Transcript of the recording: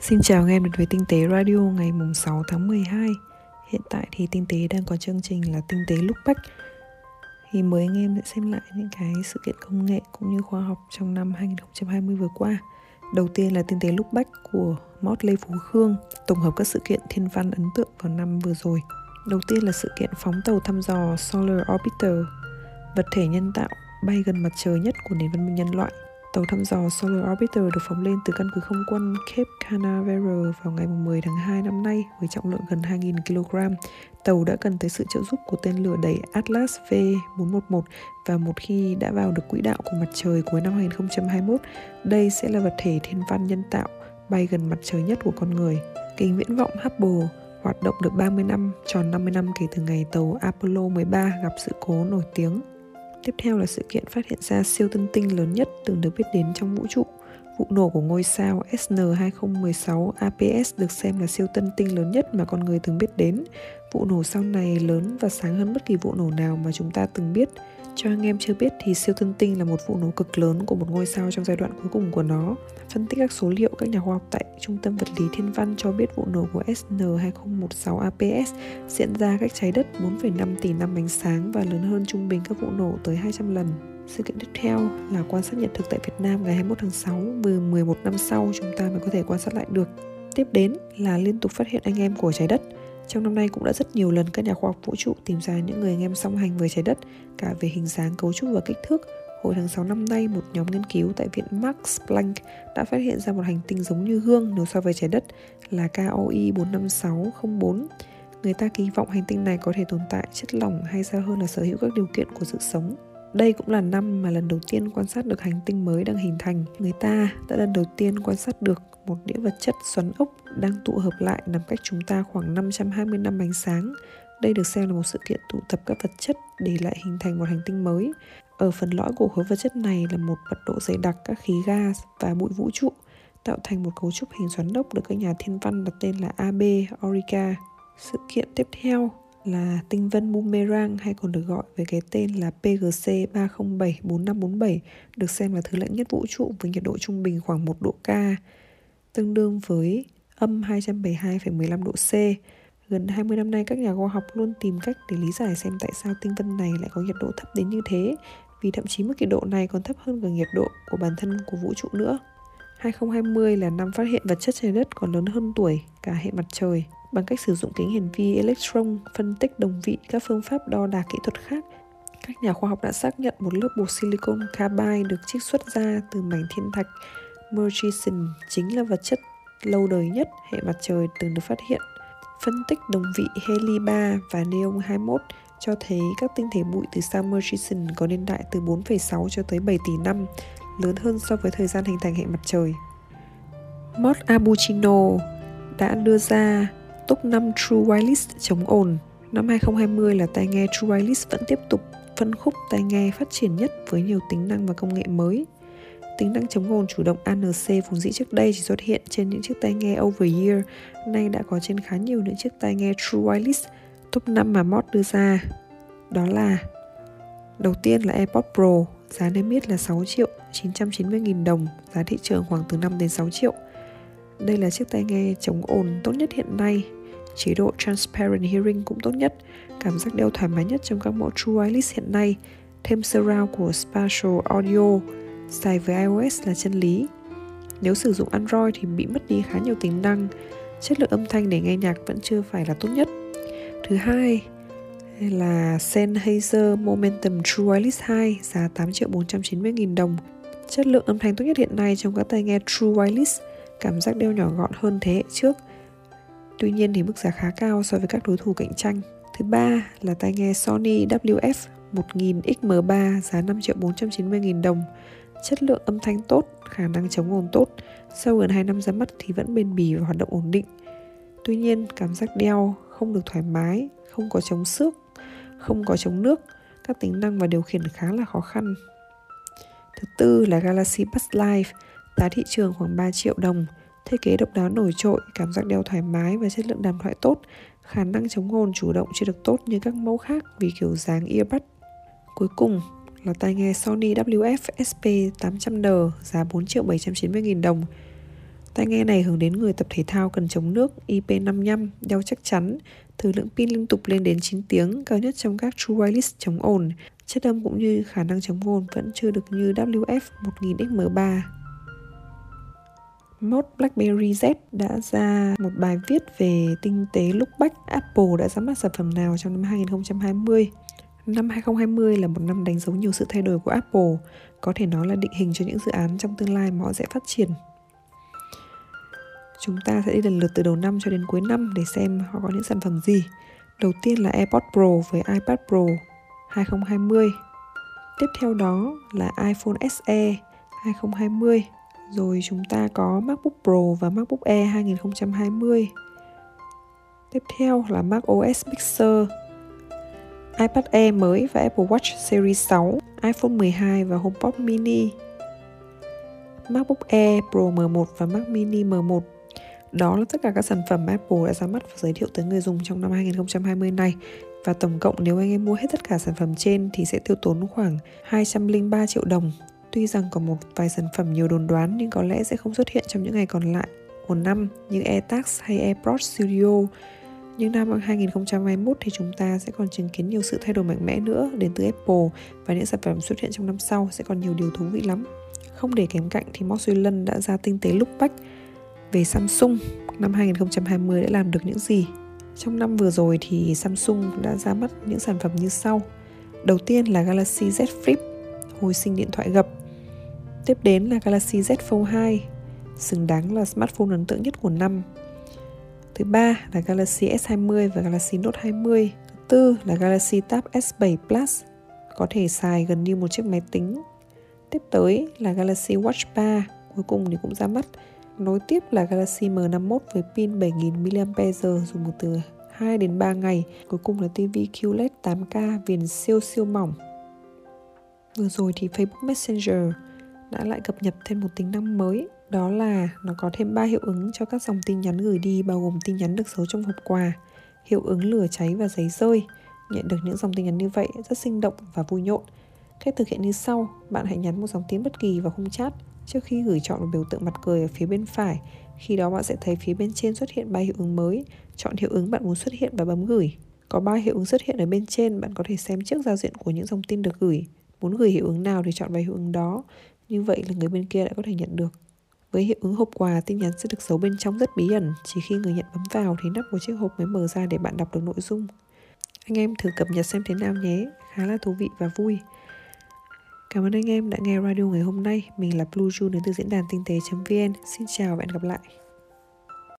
Xin chào anh em đến với Tinh tế Radio ngày mùng 6 tháng 12 Hiện tại thì Tinh tế đang có chương trình là Tinh tế lúc bách. Thì mới anh em sẽ xem lại những cái sự kiện công nghệ cũng như khoa học trong năm 2020 vừa qua. Đầu tiên là Tinh tế lúc bách của Mót Lê Phú Khương, Tổng hợp các sự kiện thiên văn ấn tượng vào năm vừa rồi. Đầu tiên là sự kiện phóng tàu thăm dò Solar Orbiter, Vật thể nhân tạo bay gần mặt trời nhất của nền văn minh nhân loại. Tàu thăm dò Solar Orbiter được phóng lên từ căn cứ không quân Cape Canaveral vào ngày 10 tháng 2 năm nay với trọng lượng gần 2.000 kg. Tàu đã cần tới sự trợ giúp của tên lửa đẩy Atlas V411 và một khi đã vào được quỹ đạo của mặt trời cuối năm 2021, đây sẽ là vật thể thiên văn nhân tạo bay gần mặt trời nhất của con người. Kính viễn vọng Hubble hoạt động được 30 năm, tròn 50 năm kể từ ngày tàu Apollo 13 gặp sự cố nổi tiếng Tiếp theo là sự kiện phát hiện ra siêu tân tinh lớn nhất từng được biết đến trong vũ trụ. Vụ nổ của ngôi sao SN2016 APS được xem là siêu tân tinh lớn nhất mà con người từng biết đến. Vụ nổ sau này lớn và sáng hơn bất kỳ vụ nổ nào mà chúng ta từng biết. Cho anh em chưa biết thì siêu tân tinh là một vụ nổ cực lớn của một ngôi sao trong giai đoạn cuối cùng của nó. Phân tích các số liệu, các nhà khoa học tại Trung tâm Vật lý Thiên văn cho biết vụ nổ của SN2016 APS diễn ra cách trái đất 4,5 tỷ năm ánh sáng và lớn hơn trung bình các vụ nổ tới 200 lần. Sự kiện tiếp theo là quan sát nhật thực tại Việt Nam ngày 21 tháng 6, vừa 11 năm sau chúng ta mới có thể quan sát lại được. Tiếp đến là liên tục phát hiện anh em của trái đất. Trong năm nay cũng đã rất nhiều lần các nhà khoa học vũ trụ tìm ra những người anh em song hành với trái đất, cả về hình dáng, cấu trúc và kích thước. Hồi tháng 6 năm nay, một nhóm nghiên cứu tại Viện Max Planck đã phát hiện ra một hành tinh giống như gương nếu so với trái đất là KOI 45604. Người ta kỳ vọng hành tinh này có thể tồn tại chất lỏng hay xa hơn là sở hữu các điều kiện của sự sống. Đây cũng là năm mà lần đầu tiên quan sát được hành tinh mới đang hình thành. Người ta đã lần đầu tiên quan sát được một đĩa vật chất xoắn ốc đang tụ hợp lại nằm cách chúng ta khoảng 520 năm ánh sáng. Đây được xem là một sự kiện tụ tập các vật chất để lại hình thành một hành tinh mới. Ở phần lõi của khối vật chất này là một mật độ dày đặc các khí gas và bụi vũ trụ tạo thành một cấu trúc hình xoắn ốc được các nhà thiên văn đặt tên là AB Aurica. Sự kiện tiếp theo là tinh vân boomerang hay còn được gọi với cái tên là PGC 3074547 được xem là thứ lạnh nhất vũ trụ với nhiệt độ trung bình khoảng 1 độ K, tương đương với âm 272,15 độ C. Gần 20 năm nay các nhà khoa học luôn tìm cách để lý giải xem tại sao tinh vân này lại có nhiệt độ thấp đến như thế, vì thậm chí mức nhiệt độ này còn thấp hơn cả nhiệt độ của bản thân của vũ trụ nữa. 2020 là năm phát hiện vật chất trái đất còn lớn hơn tuổi cả hệ mặt trời bằng cách sử dụng kính hiển vi electron phân tích đồng vị các phương pháp đo đạc kỹ thuật khác các nhà khoa học đã xác nhận một lớp bột silicon carbide được chiết xuất ra từ mảnh thiên thạch Murchison chính là vật chất lâu đời nhất hệ mặt trời từng được phát hiện. Phân tích đồng vị heli 3 và neon 21 cho thấy các tinh thể bụi từ sao Murchison có niên đại từ 4,6 cho tới 7 tỷ năm, lớn hơn so với thời gian hình thành hệ mặt trời. Mott Abuchino đã đưa ra top 5 True Wireless chống ồn. Năm 2020 là tai nghe True Wireless vẫn tiếp tục phân khúc tai nghe phát triển nhất với nhiều tính năng và công nghệ mới. Tính năng chống ồn chủ động ANC vốn dĩ trước đây chỉ xuất hiện trên những chiếc tai nghe over ear, nay đã có trên khá nhiều những chiếc tai nghe True Wireless. Top 5 mà Mod đưa ra đó là Đầu tiên là AirPods Pro, giá niêm yết là 6 triệu 990 nghìn đồng, giá thị trường khoảng từ 5 đến 6 triệu. Đây là chiếc tai nghe chống ồn tốt nhất hiện nay. Chế độ Transparent Hearing cũng tốt nhất, cảm giác đeo thoải mái nhất trong các mẫu True Wireless hiện nay. Thêm surround của Spatial Audio, xài với iOS là chân lý. Nếu sử dụng Android thì bị mất đi khá nhiều tính năng, chất lượng âm thanh để nghe nhạc vẫn chưa phải là tốt nhất. Thứ hai là Sennheiser Momentum True Wireless 2 giá 8 triệu 490 nghìn đồng. Chất lượng âm thanh tốt nhất hiện nay trong các tai nghe True Wireless, cảm giác đeo nhỏ gọn hơn thế hệ trước. Tuy nhiên thì mức giá khá cao so với các đối thủ cạnh tranh. Thứ ba là tai nghe Sony WF 1000 XM3 giá 5 triệu 490 nghìn đồng chất lượng âm thanh tốt, khả năng chống ồn tốt, sau gần 2 năm ra mắt thì vẫn bền bỉ và hoạt động ổn định. Tuy nhiên, cảm giác đeo không được thoải mái, không có chống xước, không có chống nước, các tính năng và điều khiển khá là khó khăn. Thứ tư là Galaxy Buds Live, giá thị trường khoảng 3 triệu đồng, thiết kế độc đáo nổi trội, cảm giác đeo thoải mái và chất lượng đàm thoại tốt, khả năng chống ồn chủ động chưa được tốt như các mẫu khác vì kiểu dáng earbud. Cuối cùng là tai nghe Sony WF SP 800N giá 4 triệu 790 nghìn đồng. Tai nghe này hướng đến người tập thể thao cần chống nước IP55, đeo chắc chắn, thời lượng pin liên tục lên đến 9 tiếng, cao nhất trong các True Wireless chống ồn. Chất âm cũng như khả năng chống ồn vẫn chưa được như WF 1000XM3. Mod BlackBerry Z đã ra một bài viết về tinh tế lúc bách Apple đã ra mắt sản phẩm nào trong năm 2020. Năm 2020 là một năm đánh dấu nhiều sự thay đổi của Apple, có thể nói là định hình cho những dự án trong tương lai mà họ sẽ phát triển. Chúng ta sẽ đi lần lượt từ đầu năm cho đến cuối năm để xem họ có những sản phẩm gì. Đầu tiên là AirPods Pro với iPad Pro 2020. Tiếp theo đó là iPhone SE 2020. Rồi chúng ta có MacBook Pro và MacBook Air 2020. Tiếp theo là Mac OS Mixer, iPad Air mới và Apple Watch Series 6, iPhone 12 và HomePod Mini, MacBook Air Pro M1 và Mac Mini M1 đó là tất cả các sản phẩm Apple đã ra mắt và giới thiệu tới người dùng trong năm 2020 này. Và tổng cộng nếu anh em mua hết tất cả sản phẩm trên thì sẽ tiêu tốn khoảng 203 triệu đồng. Tuy rằng có một vài sản phẩm nhiều đồn đoán nhưng có lẽ sẽ không xuất hiện trong những ngày còn lại của năm như AirTags hay AirPods Studio. Nhưng năm 2021 thì chúng ta sẽ còn chứng kiến nhiều sự thay đổi mạnh mẽ nữa đến từ Apple và những sản phẩm xuất hiện trong năm sau sẽ còn nhiều điều thú vị lắm. Không để kém cạnh thì Mark Zuckerberg đã ra tinh tế lúc bách về Samsung năm 2020 đã làm được những gì. Trong năm vừa rồi thì Samsung đã ra mắt những sản phẩm như sau. Đầu tiên là Galaxy Z Flip, hồi sinh điện thoại gập. Tiếp đến là Galaxy Z Fold 2, xứng đáng là smartphone ấn tượng nhất của năm. Thứ ba là Galaxy S20 và Galaxy Note 20. Thứ tư là Galaxy Tab S7 Plus, có thể xài gần như một chiếc máy tính. Tiếp tới là Galaxy Watch 3, cuối cùng thì cũng ra mắt Nối tiếp là Galaxy M51 với pin 7000 mAh dùng một từ 2 đến 3 ngày. Cuối cùng là TV QLED 8K viền siêu siêu mỏng. Vừa rồi thì Facebook Messenger đã lại cập nhật thêm một tính năng mới đó là nó có thêm 3 hiệu ứng cho các dòng tin nhắn gửi đi bao gồm tin nhắn được giấu trong hộp quà, hiệu ứng lửa cháy và giấy rơi. Nhận được những dòng tin nhắn như vậy rất sinh động và vui nhộn. Cách thực hiện như sau, bạn hãy nhắn một dòng tin bất kỳ vào khung chat Trước khi gửi chọn một biểu tượng mặt cười ở phía bên phải, khi đó bạn sẽ thấy phía bên trên xuất hiện ba hiệu ứng mới. Chọn hiệu ứng bạn muốn xuất hiện và bấm gửi. Có ba hiệu ứng xuất hiện ở bên trên, bạn có thể xem trước giao diện của những dòng tin được gửi. Muốn gửi hiệu ứng nào thì chọn vào hiệu ứng đó. Như vậy là người bên kia đã có thể nhận được. Với hiệu ứng hộp quà, tin nhắn sẽ được giấu bên trong rất bí ẩn. Chỉ khi người nhận bấm vào thì nắp của chiếc hộp mới mở ra để bạn đọc được nội dung. Anh em thử cập nhật xem thế nào nhé, khá là thú vị và vui. Cảm ơn anh em đã nghe radio ngày hôm nay. Mình là Blue June đến từ diễn đàn tinh tế.vn. Xin chào và hẹn gặp lại.